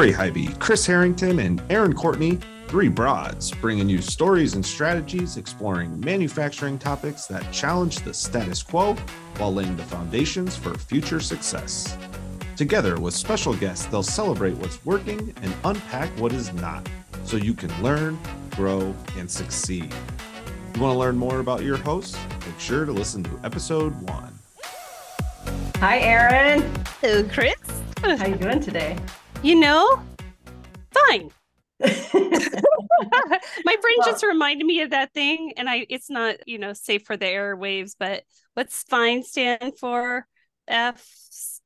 Lori Highby, Chris Harrington, and Aaron Courtney, three broads, bringing you stories and strategies exploring manufacturing topics that challenge the status quo while laying the foundations for future success. Together with special guests, they'll celebrate what's working and unpack what is not so you can learn, grow, and succeed. You want to learn more about your hosts? Make sure to listen to episode one. Hi, Aaron. Hello, Chris. How you doing today? You know, fine. My brain Well- just reminded me of that thing, and I it's not you know safe for the airwaves, but what's fine stand for? F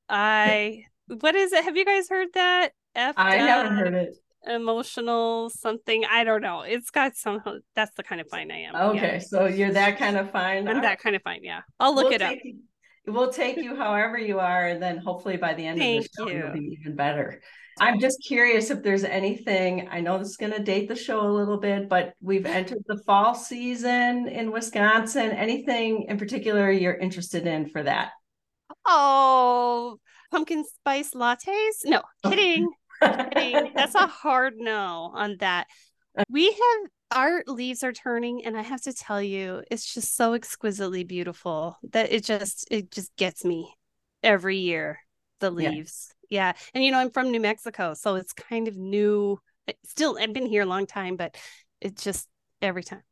I. What is it? Have you guys heard that? F. I haven't heard it. Emotional something. I don't know. It's got some. That's the kind of fine I am. yeah. Okay, so you're that kind of fine. I'm that kind of fine. Yeah, I'll look We'll it up. you- We'll take you however you are, and then hopefully by the end Thank of the show, you. will be even better. I'm just curious if there's anything. I know this is going to date the show a little bit, but we've entered the fall season in Wisconsin. Anything in particular you're interested in for that? Oh, pumpkin spice lattes? No, oh. kidding. kidding. That's a hard no on that. We have our leaves are turning, and I have to tell you, it's just so exquisitely beautiful that it just it just gets me every year. The leaves, yeah. And you know, I'm from New Mexico, so it's kind of new. Still, I've been here a long time, but it's just every time.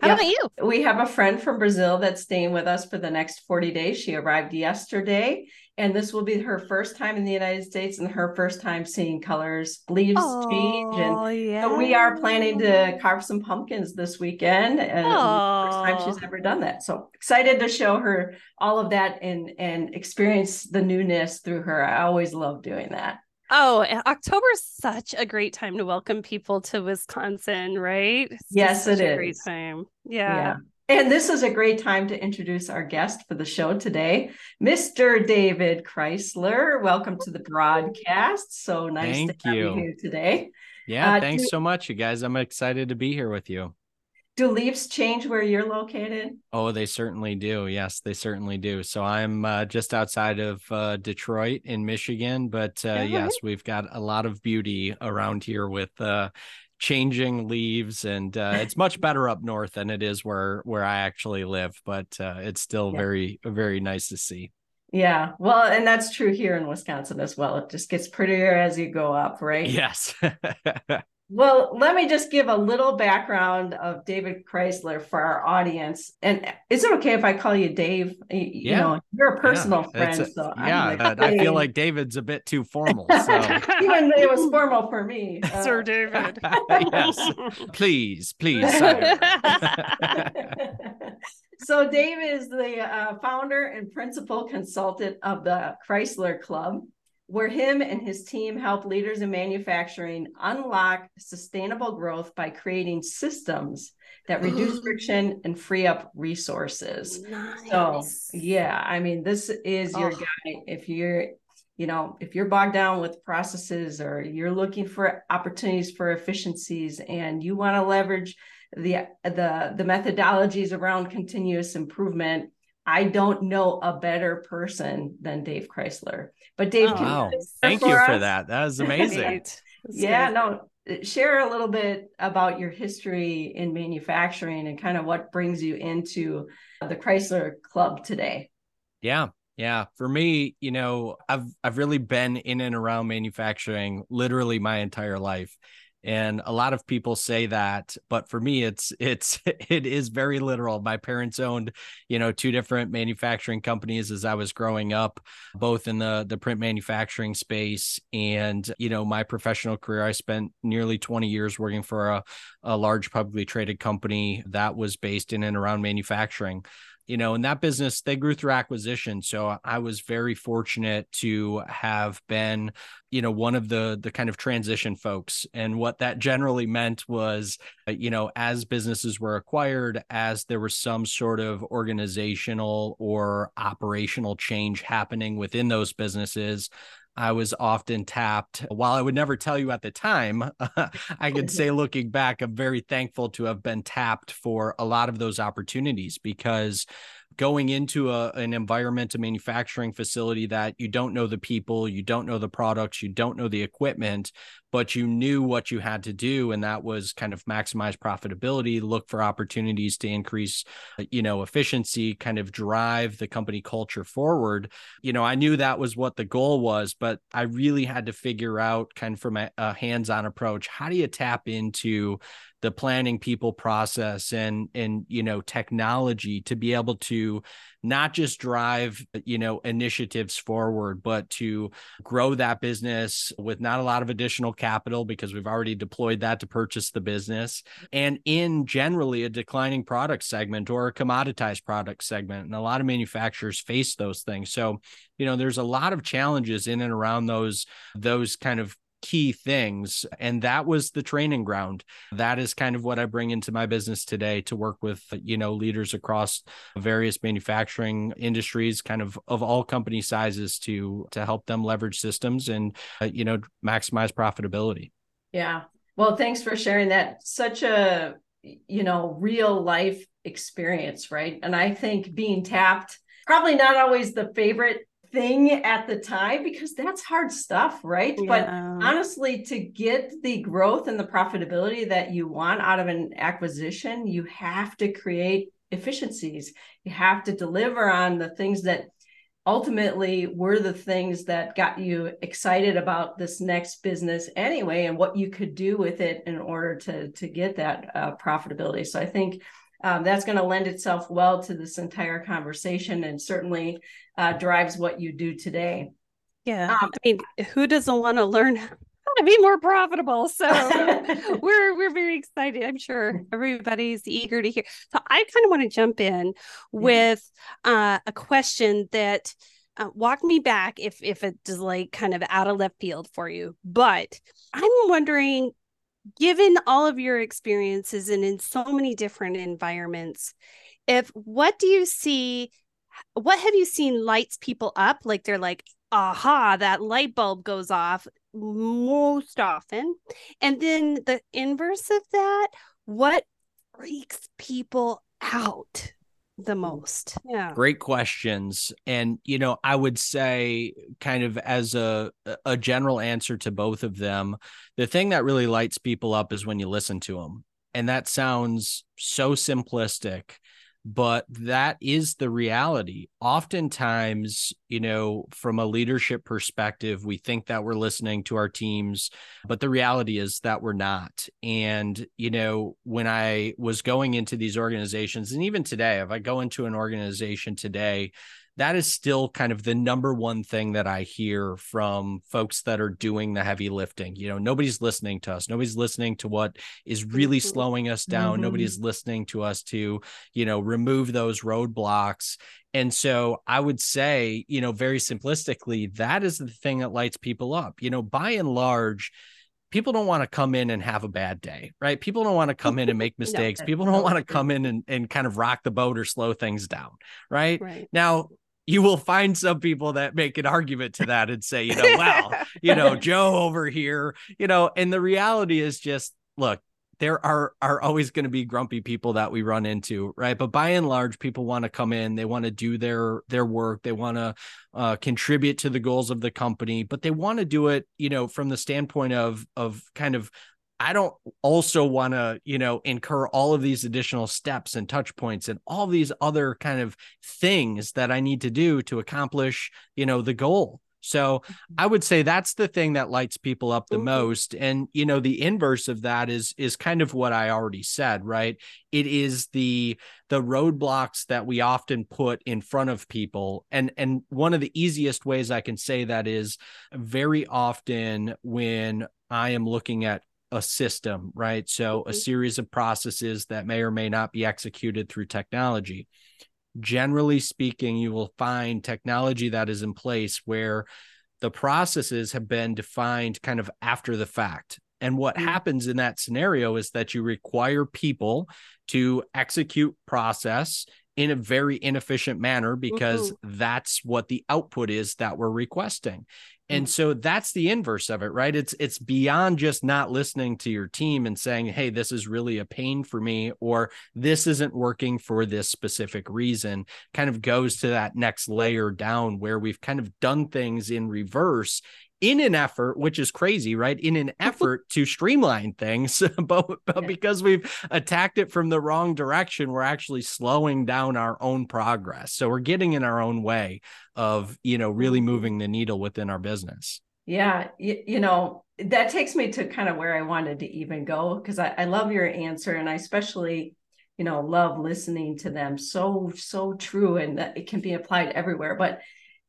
How Yeah. about you? We have a friend from Brazil that's staying with us for the next 40 days. She arrived yesterday, and this will be her first time in the United States and her first time seeing colors, leaves change. And Oh, yeah. so we are planning to carve some pumpkins this weekend. And the first time she's Oh. ever done that. So excited to show her all of that and and experience the newness through her. I always love doing that. Oh, and October is such a great time to welcome people to Wisconsin, right? It's Yes, it is. a great is. time. Yeah. And this is a great time to introduce our guest for the show today, Mr. David Crysler. Welcome to the broadcast. So nice Thank to have you. you. here today. Yeah, Uh, thanks do- so much, you guys. I'm excited to be here with you. Do leaves change where you're located? Oh, they certainly do. Yes, they certainly do. So I'm uh, just outside of uh, Detroit in Michigan, but uh, right. yes, we've got a lot of beauty around here with uh, changing leaves, and uh, it's much better up north than it is where where I actually live. But uh, it's still Yeah. very very nice to see. Yeah. Well, and that's true here in Wisconsin as well. It just gets prettier as you go up, right? Yes. Well, let me just give a little background of David Crysler for our audience. And is it okay if I call you Dave? You, you Yeah. know, you're a personal Yeah, friend. a- so I'm yeah, like, uh, I feel like David's a bit too formal. So even though it was formal for me. uh, Sir David. yes, please, please, sire. so Dave is the uh, founder and principal consultant of the Crysler Club, where him and his team help leaders in manufacturing unlock sustainable growth by creating systems that reduce friction and free up resources. Nice. So yeah, I mean, this is your Oh. guy. If you're, you know, if you're bogged down with processes or you're looking for opportunities for efficiencies and you want to leverage the the the methodologies around continuous improvement, I don't know a better person than Dave Crysler. But Dave, Oh, can Wow. you Thank for you for that. That was amazing. Great. Yeah, no, share a little bit about your history in manufacturing and kind of what brings you into the Crysler Club today. Yeah. Yeah. For me, you know, I've I've really been in and around manufacturing literally my entire life. And a lot of people say that, but for me it's it's it is very literal. My parents owned, you know, two different manufacturing companies as I was growing up, both in the the print manufacturing space and, you know, my professional career I spent nearly 20 years working for a a large publicly traded company that was based in and around manufacturing you know, in that business, they grew through acquisition. So I was very fortunate to have been, you know, one of the the kind of transition folks. And what that generally meant was, uh, you know, as businesses were acquired, as there was some sort of organizational or operational change happening within those businesses, I was often tapped. While I would never tell you at the time, I could say looking back, I'm very thankful to have been tapped for a lot of those opportunities because going into a, an environment, a manufacturing facility that you don't know the people, you don't know the products, you don't know the equipment, but you knew what you had to do. And that was kind of maximize profitability, look for opportunities to increase, uh, you know, efficiency, kind of drive the company culture forward. You know, I knew that was what the goal was, but I really had to figure out kind of from a, a hands on approach, how do you tap into the planning people process and and you know technology to be able to not just drive you know initiatives forward but to grow that business with not a lot of additional capital because we've already deployed that to purchase the business and in generally a declining product segment or a commoditized product segment. And a lot of manufacturers face those things. So you know there's a lot of challenges in and around those those kind of key things. And that was the training ground. That is kind of what I bring into my business today to work with, you know, leaders across various manufacturing industries, kind of of all company sizes to to help them leverage systems and, uh, you know, maximize profitability. Yeah. Well, thanks for sharing that. Such a, you know, real life experience, right? And I think being tapped, probably not always the favorite thing at the time because that's hard stuff, right? Yeah. But honestly, to get the growth and the profitability that you want out of an acquisition, you have to create efficiencies. You have to deliver on the things that ultimately were the things that got you excited about this next business anyway and what you could do with it in order to to get that uh, profitability so i think um, that's going to lend itself well to this entire conversation and certainly uh, drives what you do today. Yeah. Um, I mean, who doesn't want to learn how to be more profitable? So we're we're very excited. I'm sure everybody's eager to hear. So I kind of want to jump in with uh, a question that uh, walk me back if if it's like kind of out of left field for you. But I'm wondering given all of your experiences and in so many different environments if what do you see what have you seen lights people up? Like they're like aha that light bulb goes off most often. And then the inverse of that what freaks people out the mm-hmm. most? Yeah. Great questions. And you know, I would say kind of as a a general answer to both of them, the thing that really lights people up is when you listen to them. And that sounds so simplistic, but that is the reality. Oftentimes, you know, from a leadership perspective, we think that we're listening to our teams, but the reality is that we're not. And, you know, when I was going into these organizations, and even today, if I go into an organization today, that is still kind of the number one thing that I hear from folks that are doing the heavy lifting. You know, nobody's listening to us. Nobody's listening to what is really mm-hmm. slowing us down. Mm-hmm. Nobody's listening to us to, you know, remove those roadblocks. And so I would say, you know, very simplistically, that is the thing that lights people up. You know, by and large, people don't want to come in and have a bad day, right? People don't want to come in and make mistakes. no, people don't want to come in and, and kind of rock the boat or slow things down, right? right? Now, you will find some people that make an argument to that and say, you know, well, you know, Joe over here, you know, and the reality is just look, there are are always going to be grumpy people that we run into, right? But by and large, people want to come in, they want to do their their work, they want to uh, contribute to the goals of the company, but they want to do it, you know, from the standpoint of of kind of I don't also want to, you know, incur all of these additional steps and touch points and all these other kind of things that I need to do to accomplish, you know, the goal. So mm-hmm. I would say that's the thing that lights people up the mm-hmm. most. And you know, the inverse of that is is kind of what I already said, right? It is the the roadblocks that we often put in front of people. And and one of the easiest ways I can say that is very often when I am looking at a system, right? So a mm-hmm. series of processes that may or may not be executed through technology. Generally speaking, you will find technology that is in place where the processes have been defined kind of after the fact. And what mm-hmm. happens in that scenario is that you require people to execute process in a very inefficient manner because mm-hmm. that's what the output is that we're requesting. And mm. so that's the inverse of it, right? It's it's beyond just not listening to your team and saying, "Hey, this is really a pain for me," or "This isn't working for this specific reason." Kind of goes to that next layer down where we've kind of done things in reverse in an effort, which is crazy, right? In an effort to streamline things, but, but yeah. because we've attacked it from the wrong direction, we're actually slowing down our own progress. So we're getting in our own way of, you know, really mm-hmm. moving the needle within our business. Yeah. You, you know, that takes me to kind of where I wanted to even go because I, I love your answer. And I especially, you know, love listening to them. So, so true. And that it can be applied everywhere. But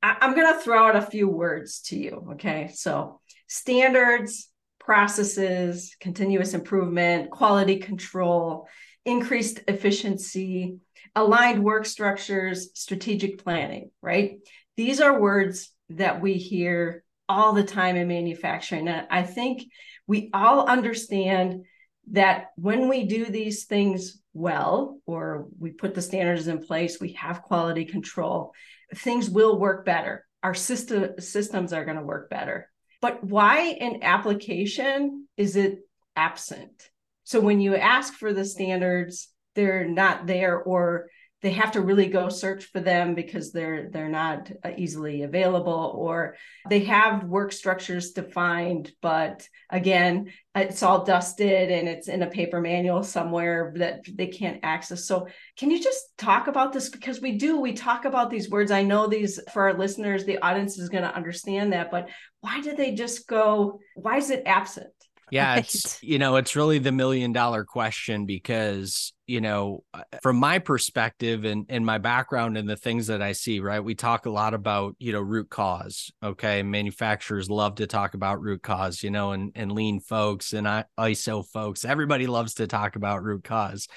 I, am going to throw out a few words to you. Okay. So, standards, processes, continuous improvement, quality control, increased efficiency, aligned work structures, strategic planning, right? These are words that we hear all the time in manufacturing. And I think we all understand that when we do these things well, or we put the standards in place, we have quality control, things will work better. Our system systems are going to work better. But why in application is it absent? So when you ask for the standards, they're not there or they have to really go search for them because they're they're not uh, easily available or they have work structures defined but again it's all dusted and it's in a paper manual somewhere that they can't access. So can you just talk about this? Because we do we talk about these words. I know these for our listeners the audience is going to understand that but why do they just go why is it absent yeah, right. it's you know, it's really the million dollar question because, you know, uh, from my perspective and and my background and the things that I see, right? We talk a lot about, you know, root cause. Okay. Manufacturers love to talk about root cause, you know, and and lean folks and ISO folks. Everybody loves to talk about root cause.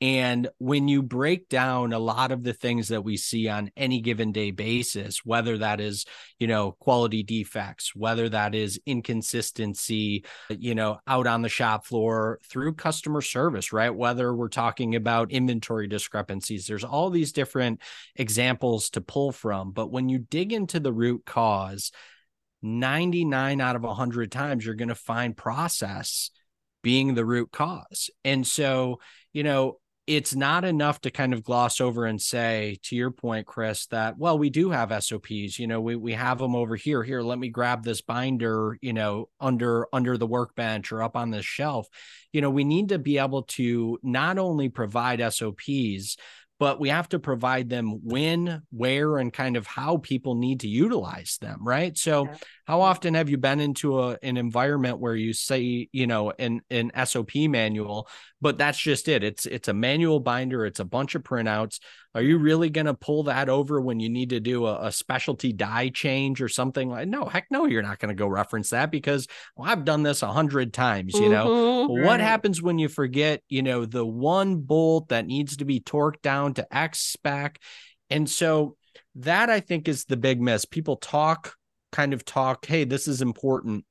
And when you break down a lot of the things that we see on any given day basis, whether that is, you know, quality defects, whether that is inconsistency, you know, out on the shop floor through customer service, right? Whether we're talking about inventory discrepancies, there's all these different examples to pull from. But when you dig into the root cause, 99 out of 100 times, you're going to find process being the root cause. And so, you know, it's not enough to kind of gloss over and say to your point chris that well we do have sops you know we, we have them over here here let me grab this binder you know under under the workbench or up on this shelf. You know we need to be able to not only provide sops but we have to provide them when, where, and kind of how people need to utilize them, right? So, yeah. how often have you been into a, an environment where you say, you know, an an SOP manual, but that's just it. It's it's a manual binder, it's a bunch of printouts. Are you really going to pull that over when you need to do a, a, specialty die change or something like? No, heck no, you're not going to go reference that because well, I've done this a hundred times. You know, mm-hmm, well, what happens when you forget? You know, the one bolt that needs to be torqued down to X spec, and so that I think is the big miss. People talk, kind of talk, hey, this is important.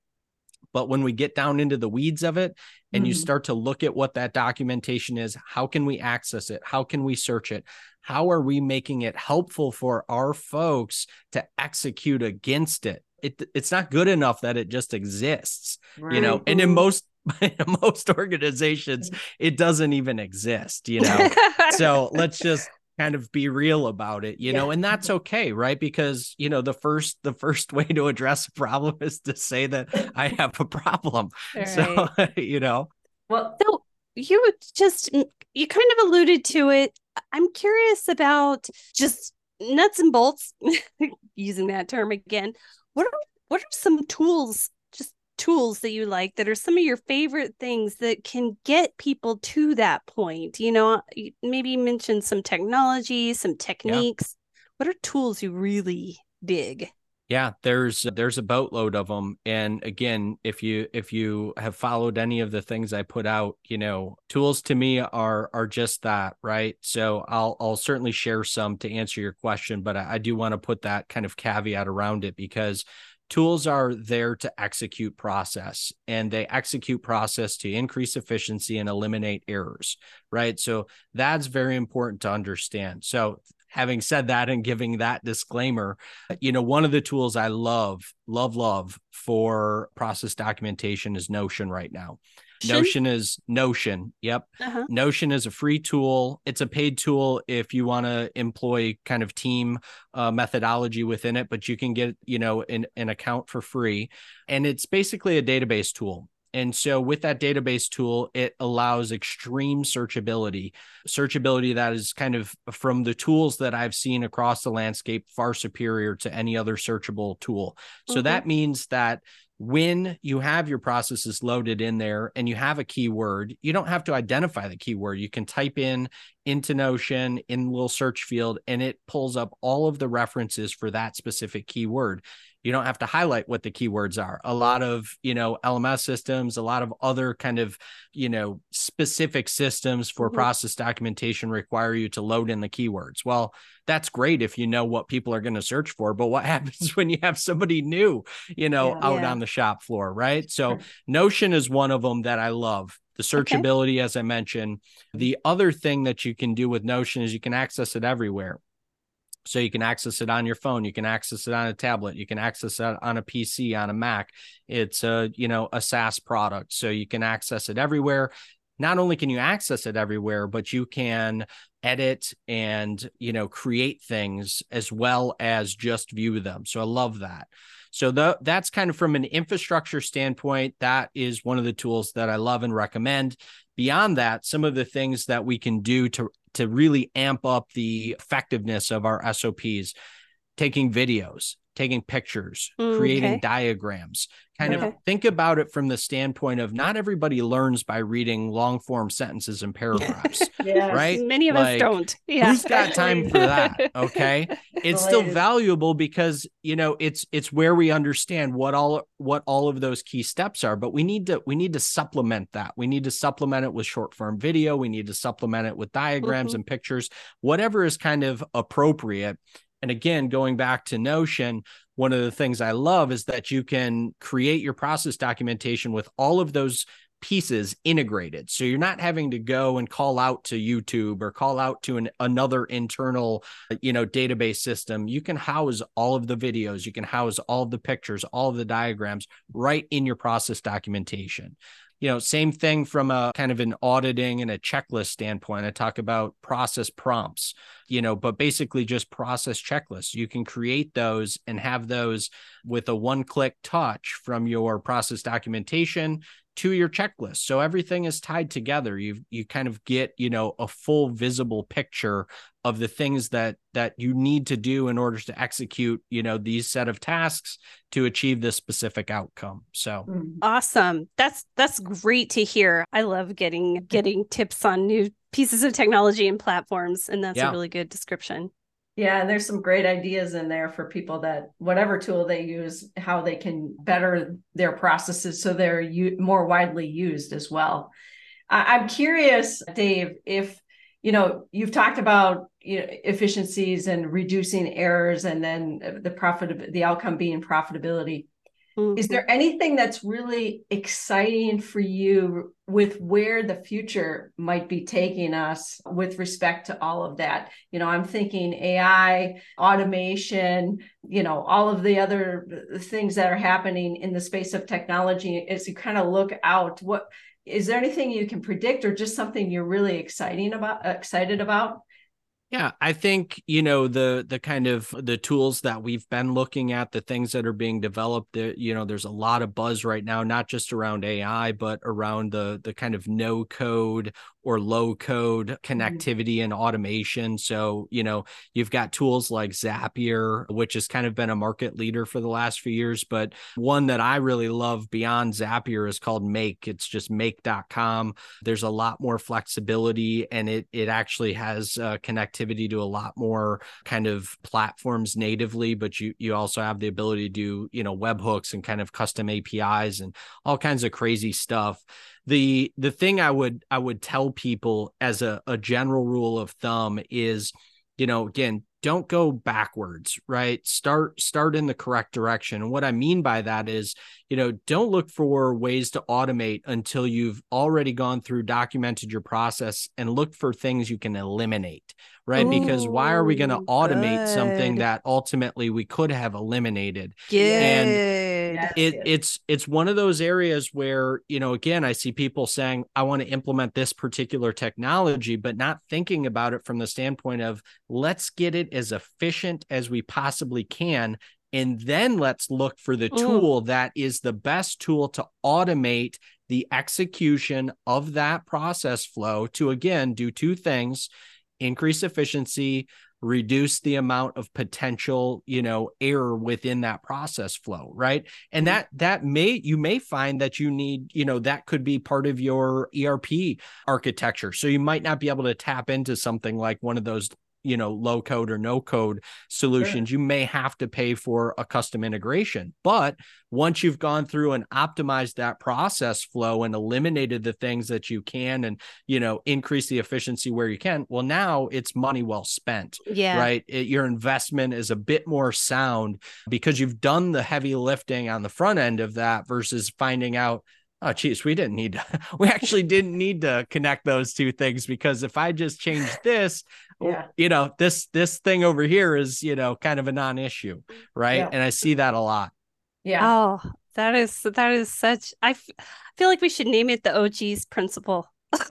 But when we get down into the weeds of it and mm-hmm. you start to look at what that documentation is, how can we access it? How can we search it? How are we making it helpful for our folks to execute against it? It, it's not good enough that it just exists, right. you know. And in mm-hmm. most in most organizations, it doesn't even exist, you know. so let's just kind of be real about it you yeah. know and that's okay right because you know the first the first way to address a problem is to say that i have a problem right. so you know well so you just you kind of alluded to it i'm curious about just nuts and bolts using that term again. What are what are some tools just tools that you like that are some of your favorite things that can get people to that point? You know maybe mention some technology some techniques. Yeah. what are tools you really dig yeah there's there's a boatload of them and again if you if you have followed any of the things i put out you know tools to me are are just that right? So i'll i'll certainly share some to answer your question but i, I do want to put that kind of caveat around it because tools are there to execute process and they execute process to increase efficiency and eliminate errors right? So that's very important to understand. So having said that and giving that disclaimer, you know, one of the tools I love, love, love for process documentation is Notion right now. Notion is Notion. Yep. Uh-huh. Notion is a free tool. It's a paid tool if you want to employ kind of team uh, methodology within it, but you can get, you know, an, an account for free. And it's basically a database tool. And so with that database tool, it allows extreme searchability, searchability that is kind of from the tools that I've seen across the landscape far superior to any other searchable tool. So mm-hmm. that means that when you have your processes loaded in there and you have a keyword, you don't have to identify the keyword. You can type in into Notion in a little search field and it pulls up all of the references for that specific keyword you don't have to highlight what the keywords are. A lot of you know lms systems a lot of other kind of you know specific systems for mm-hmm. process documentation require you to load in the keywords. Well that's great if you know what people are going to search for but what happens when you have somebody new you know yeah, out yeah. on the shop floor right? So notion is one of them that i love. The searchability okay. as i mentioned. The other thing that you can do with notion is you can access it everywhere so you can access it on your phone, you can access it on a tablet, you can access it on a PC, on a Mac. It's a, you know, a SaaS product. So you can access it everywhere. Not only can you access it everywhere, but you can edit and, you know, create things as well as just view them. So I love that. So the, that's kind of from an infrastructure standpoint, that is one of the tools that I love and recommend. Beyond that, some of the things that we can do to to really amp up the effectiveness of our SOPs, taking videos, taking pictures, mm, creating okay. diagrams. Kind okay. of think about it from the standpoint of not everybody learns by reading long form sentences and paragraphs, yes. right? Many of like, us don't. Yeah. Who's got time for that? Okay. it's still valuable because, you know, it's it's where we understand what all what all of those key steps are, but we need to we need to supplement that. We need to supplement it with short form video, we need to supplement it with diagrams mm-hmm. and pictures, whatever is kind of appropriate and again, going back to Notion, one of the things I love is that you can create your process documentation with all of those pieces integrated. So you're not having to go and call out to YouTube or call out to an, another internal, you know, database system. You can house all of the videos, you can house all of the pictures, all of the diagrams right in your process documentation you know same thing from a kind of an auditing and a checklist standpoint. I talk about process prompts you know but basically just process checklists. You can create those and have those with a one click touch from your process documentation to your checklist. So everything is tied together. You you kind of get you know a full visible picture of the things that that you need to do in order to execute you know these set of tasks to achieve this specific outcome. So mm. awesome. That's that's great to hear. I love getting getting tips on new pieces of technology and platforms and that's yeah. a really good description yeah, and there's some great ideas in there for people that whatever tool they use, how they can better their processes so they're u- more widely used as well. I- I'm curious, Dave, if you know you've talked about you know, efficiencies and reducing errors, and then the profit, the outcome being profitability. Mm-hmm. Is there anything that's really exciting for you with where the future might be taking us with respect to all of that? You know, I'm thinking AI, automation, you know, all of the other things that are happening in the space of technology as you kind of look out what is there anything you can predict or just something you're really exciting about excited about yeah, I think, you know, the the kind of the tools that we've been looking at, the things that are being developed, there, you know, there's a lot of buzz right now, not just around AI, but around the the kind of no code or low code mm-hmm. connectivity and automation. So, you know, you've got tools like Zapier, which has kind of been a market leader for the last few years. But one that I really love beyond Zapier is called Make. It's just make.com. There's a lot more flexibility and it, it actually has uh, connectivity to a lot more kind of platforms natively, but you, you also have the ability to do, you know, webhooks and kind of custom APIs and all kinds of crazy stuff the the thing i would i would tell people as a, a general rule of thumb is you know again don't go backwards right start start in the correct direction and what i mean by that is you know don't look for ways to automate until you've already gone through documented your process and look for things you can eliminate right Ooh, because why are we going to automate good. something that ultimately we could have eliminated good. and it, it's it's one of those areas where you know again i see people saying i want to implement this particular technology but not thinking about it from the standpoint of let's get it as efficient as we possibly can and then let's look for the tool Ooh. that is the best tool to automate the execution of that process flow to again do two things increase efficiency reduce the amount of potential you know error within that process flow right and mm-hmm. that that may you may find that you need you know that could be part of your erp architecture so you might not be able to tap into something like one of those you know low code or no code solutions sure. you may have to pay for a custom integration. But once you've gone through and optimized that process flow and eliminated the things that you can and you know increase the efficiency where you can well now it's money well spent yeah. right? It, your investment is a bit more sound because you've done the heavy lifting on the front end of that versus finding out oh geez we didn't need to we actually didn't need to connect those two things because if i just change this yeah. you know this this thing over here is you know kind of a non-issue right yeah. and i see that a lot yeah oh that is that is such I, f- I feel like we should name it the og's principle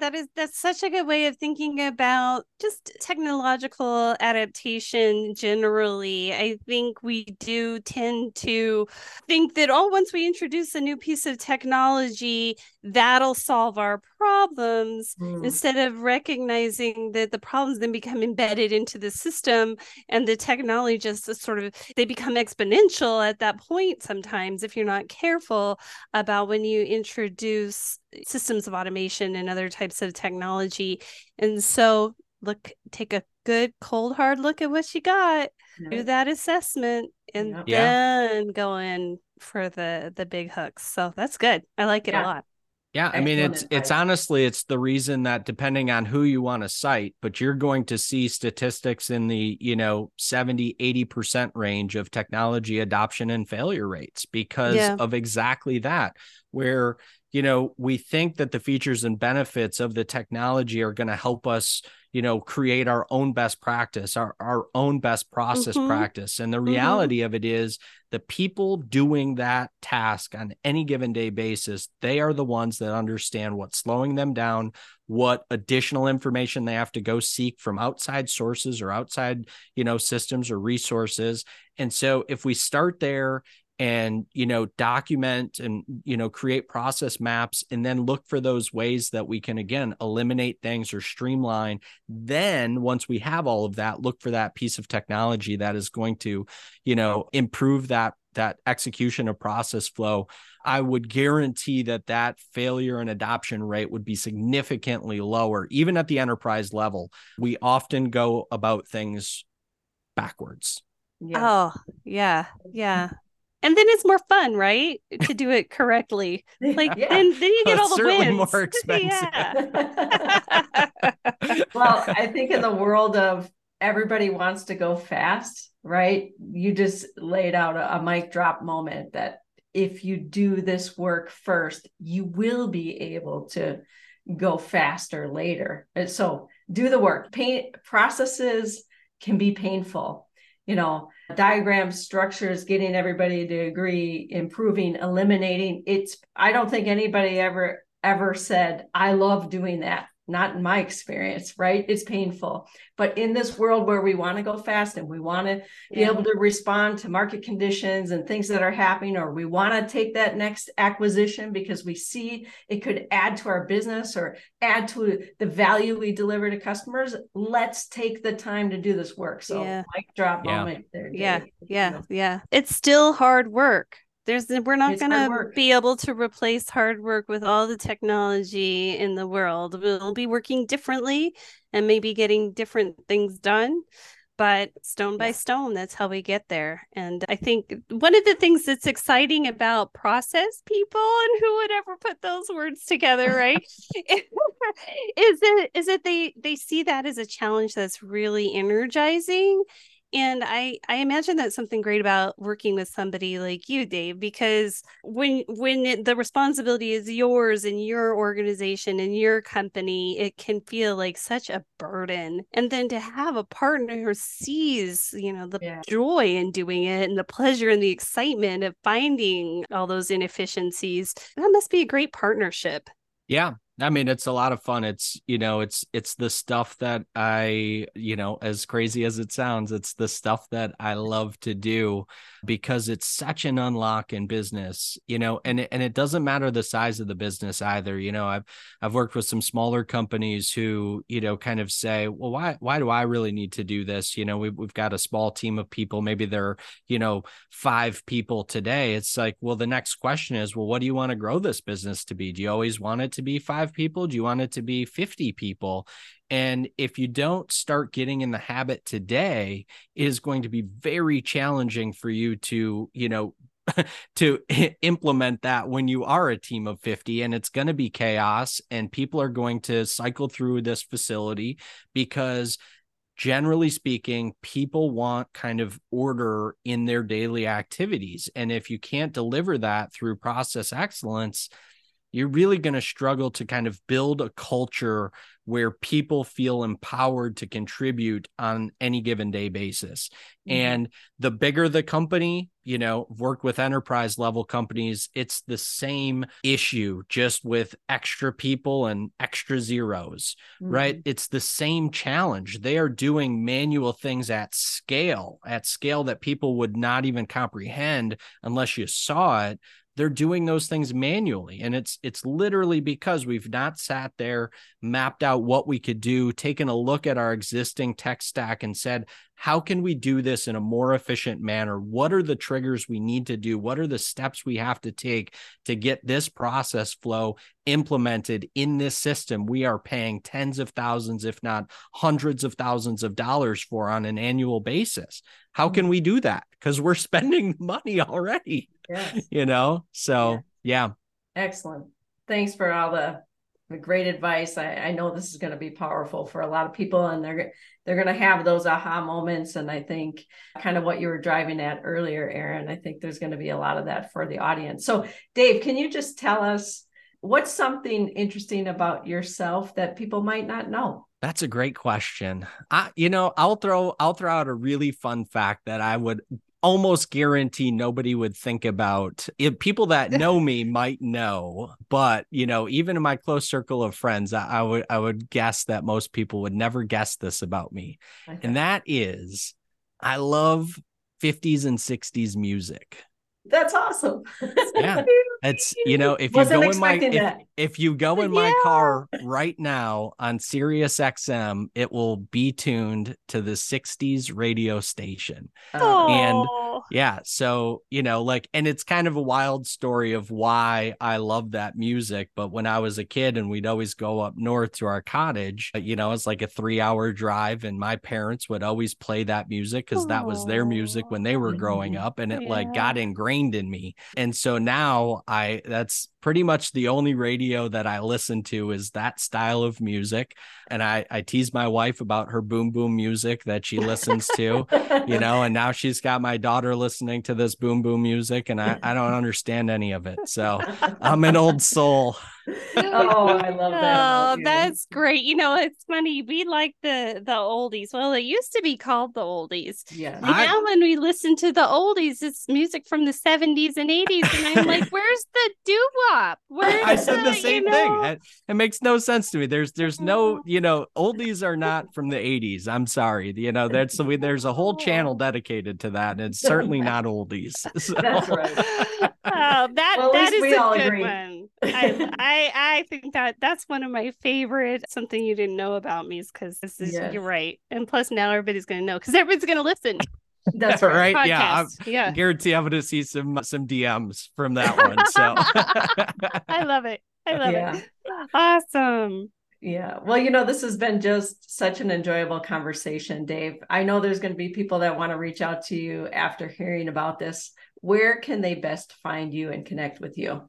that is that's such a good way of thinking about just technological adaptation generally. I think we do tend to think that oh once we introduce a new piece of technology that'll solve our problems mm. instead of recognizing that the problems then become embedded into the system and the technology just sort of they become exponential at that point sometimes if you're not careful about when you introduce systems of automation and other types of technology. And so, look, take a good cold hard look at what you got, yep. do that assessment, and yep. then go in for the the big hooks. So that's good. I like it yeah. a lot. Yeah, I mean it's it's honestly it's the reason that depending on who you want to cite, but you're going to see statistics in the, you know, 70, 80% range of technology adoption and failure rates because yeah. of exactly that where you know, we think that the features and benefits of the technology are going to help us, you know, create our own best practice, our, our own best process mm-hmm. practice. And the mm-hmm. reality mm-hmm. of it is the people doing that task on any given day basis, they are the ones that understand what's slowing them down, what additional information they have to go seek from outside sources or outside, you know, systems or resources. And so if we start there and you know document and you know create process maps and then look for those ways that we can again eliminate things or streamline then once we have all of that look for that piece of technology that is going to you know improve that that execution of process flow i would guarantee that that failure and adoption rate would be significantly lower even at the enterprise level we often go about things backwards yeah. Oh, yeah. Yeah and then it's more fun, right? To do it correctly. Like yeah. then, then you get all the wins. More expensive. well, I think in the world of everybody wants to go fast, right? You just laid out a, a mic drop moment that if you do this work first, you will be able to go faster later. And so do the work. Pain processes can be painful you know, diagrams, structures, getting everybody to agree, improving, eliminating. It's, I don't think anybody ever, ever said, I love doing that not in my experience, right? It's painful. But in this world where we want to go fast and we want to be able to respond to market conditions and things that are happening, or we want to take that next acquisition because we see it could add to our business or add to the value we deliver to customers, let's take the time to do this work. So, yeah. mic drop yeah. moment there. Yeah. Yeah. Yeah. It's still hard work there's we're not going to be able to replace hard work with all the technology in the world. We'll be working differently and maybe getting different things done but stone by stone that's how we get there. And i think one of the things that's exciting about process people and who would ever put those words together right is that is that they they see that as a challenge that's really energizing and i i imagine that's something great about working with somebody like you dave because when when it, the responsibility is yours and your organization and your company it can feel like such a burden. And then to have a partner who sees you know the yeah. joy in doing it and the pleasure and the excitement of finding all those inefficiencies that must be a great partnership. Yeah I mean, it's a lot of fun. It's, you know, it's it's the stuff that I, you know, as crazy as it sounds, it's the stuff that I love to do because it's such an unlock in business, you know, and and it doesn't matter the size of the business either. You know, I've I've worked with some smaller companies who, you know, kind of say, well, why why do I really need to do this? You know, we've we've got a small team of people. Maybe they're, you know, five people today. It's like, well, the next question is, well, what do you want to grow this business to be? Do you always want it to be five people? Do you want it to be 50 people? And if you don't start getting in the habit today, it is going to be very challenging for you to, you know, to implement that when you are a team of 50 and it's going to be chaos and people are going to cycle through this facility because generally speaking people want kind of order in their daily activities and if you can't deliver that through process excellence you're really going to struggle to kind of build a culture where people feel empowered to contribute on any given day basis. Mm-hmm. And the bigger the company, you know, work with enterprise level companies, it's the same issue, just with extra people and extra zeros, mm-hmm. right? It's the same challenge. They are doing manual things at scale, at scale that people would not even comprehend unless you saw it they're doing those things manually and it's it's literally because we've not sat there mapped out what we could do taken a look at our existing tech stack and said how can we do this in a more efficient manner? What are the triggers we need to do? What are the steps we have to take to get this process flow implemented in this system we are paying tens of thousands if not hundreds of thousands of dollars for on an annual basis? How can we do that? Because we're spending money already yes. you know? So yeah. yeah. Excellent. Thanks for all the great advice. I, I know this is going to be powerful for a lot of people and they're they're going to have those aha moments. And i think kind of what you were driving at earlier aaron i think there's going to be a lot of that for the audience. So dave can you just tell us what's something interesting about yourself that people might not know? That's a great question. I, you know, I'll throw I'll throw out a really fun fact that I would almost guarantee nobody would think about if people that know me might know but you know even in my close circle of friends I, I, would i would guess that most people would never guess this about me okay. and that is i love 50s and 60s music that's awesome. yeah. It's you know, if you go in my if, if, you go in my yeah. car right now on Sirius XM, it will be tuned to the 60s radio station. Oh. And yeah, so you know, like and it's kind of a wild story of why I love that music. But when I was a kid and we'd always go up north to our cottage, uh, you know, it's like a three hour drive, and my parents would always play that music because that was their music when they were growing up, and it yeah. like got ingrained in me. And so now I that's pretty much the only radio that I listen to is that style of music. And I, I tease my wife about her boom boom music that she listens to, you know, and now she's got my daughter listening to this boom boom music and I, I don't understand any of it. So I'm an old soul. oh, I love that. Oh, that's great. You know, it's funny. We like the the oldies. Well, it used to be called the oldies. Yeah. I, now when we listen to the oldies, it's music from the 70s and 80s. And I'm like, where's the doo wop? I said the, the same you know? thing. It, it, makes no sense to me. There's there's no, oh. you know, oldies are not from the 80s. I'm sorry. You know, that's the way there's a whole channel dedicated to that, and it's certainly not oldies. So. That's right. oh, that well, that is a good agree. one. I, I I think that that's one of my favorite. Something you didn't know about me is because yeah. you're right, and plus now everybody's gonna know because everybody's gonna listen. That's right. right. Yeah, I'm, yeah. Guarantee I'm going to see some uh, some DMs from that one. So I love it. I love yeah. it. Awesome. Yeah. Well, you know, this has been just such an enjoyable conversation, Dave. I know there's going to be people that want to reach out to you after hearing about this. Where can they best find you and connect with you?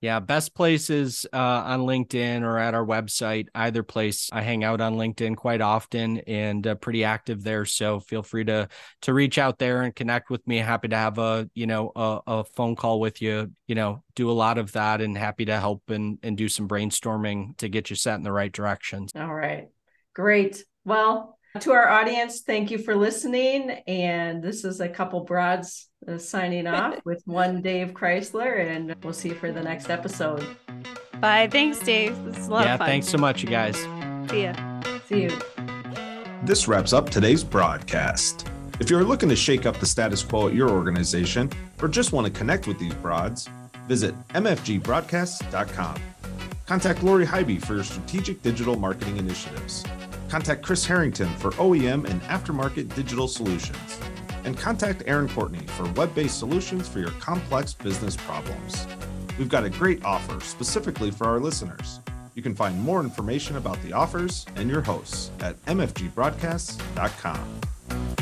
Yeah, best places uh, on LinkedIn or at our website. Either place, I hang out on LinkedIn quite often and uh, pretty active there. So feel free to to reach out there and connect with me. Happy to have a you know a, a phone call with you. You know, do a lot of that and happy to help and and do some brainstorming to get you set in the right directions. All right, great. Well, to our audience, thank you for listening. And this is a couple broads uh, signing off with one Dave Crysler, and we'll see you for the next episode. Bye. Thanks, Dave. This is a lot yeah, of fun. thanks so much, you guys. See ya. See you. This wraps up today's broadcast. If you're looking to shake up the status quo at your organization or just want to connect with these broads, visit mfgbroadcast.com. Contact Lori Highby for your strategic digital marketing initiatives. Contact Chris Harrington for OEM and aftermarket digital solutions. And contact Aaron Courtney for web based solutions for your complex business problems. We've got a great offer specifically for our listeners. You can find more information about the offers and your hosts at mfgbroadcasts.com.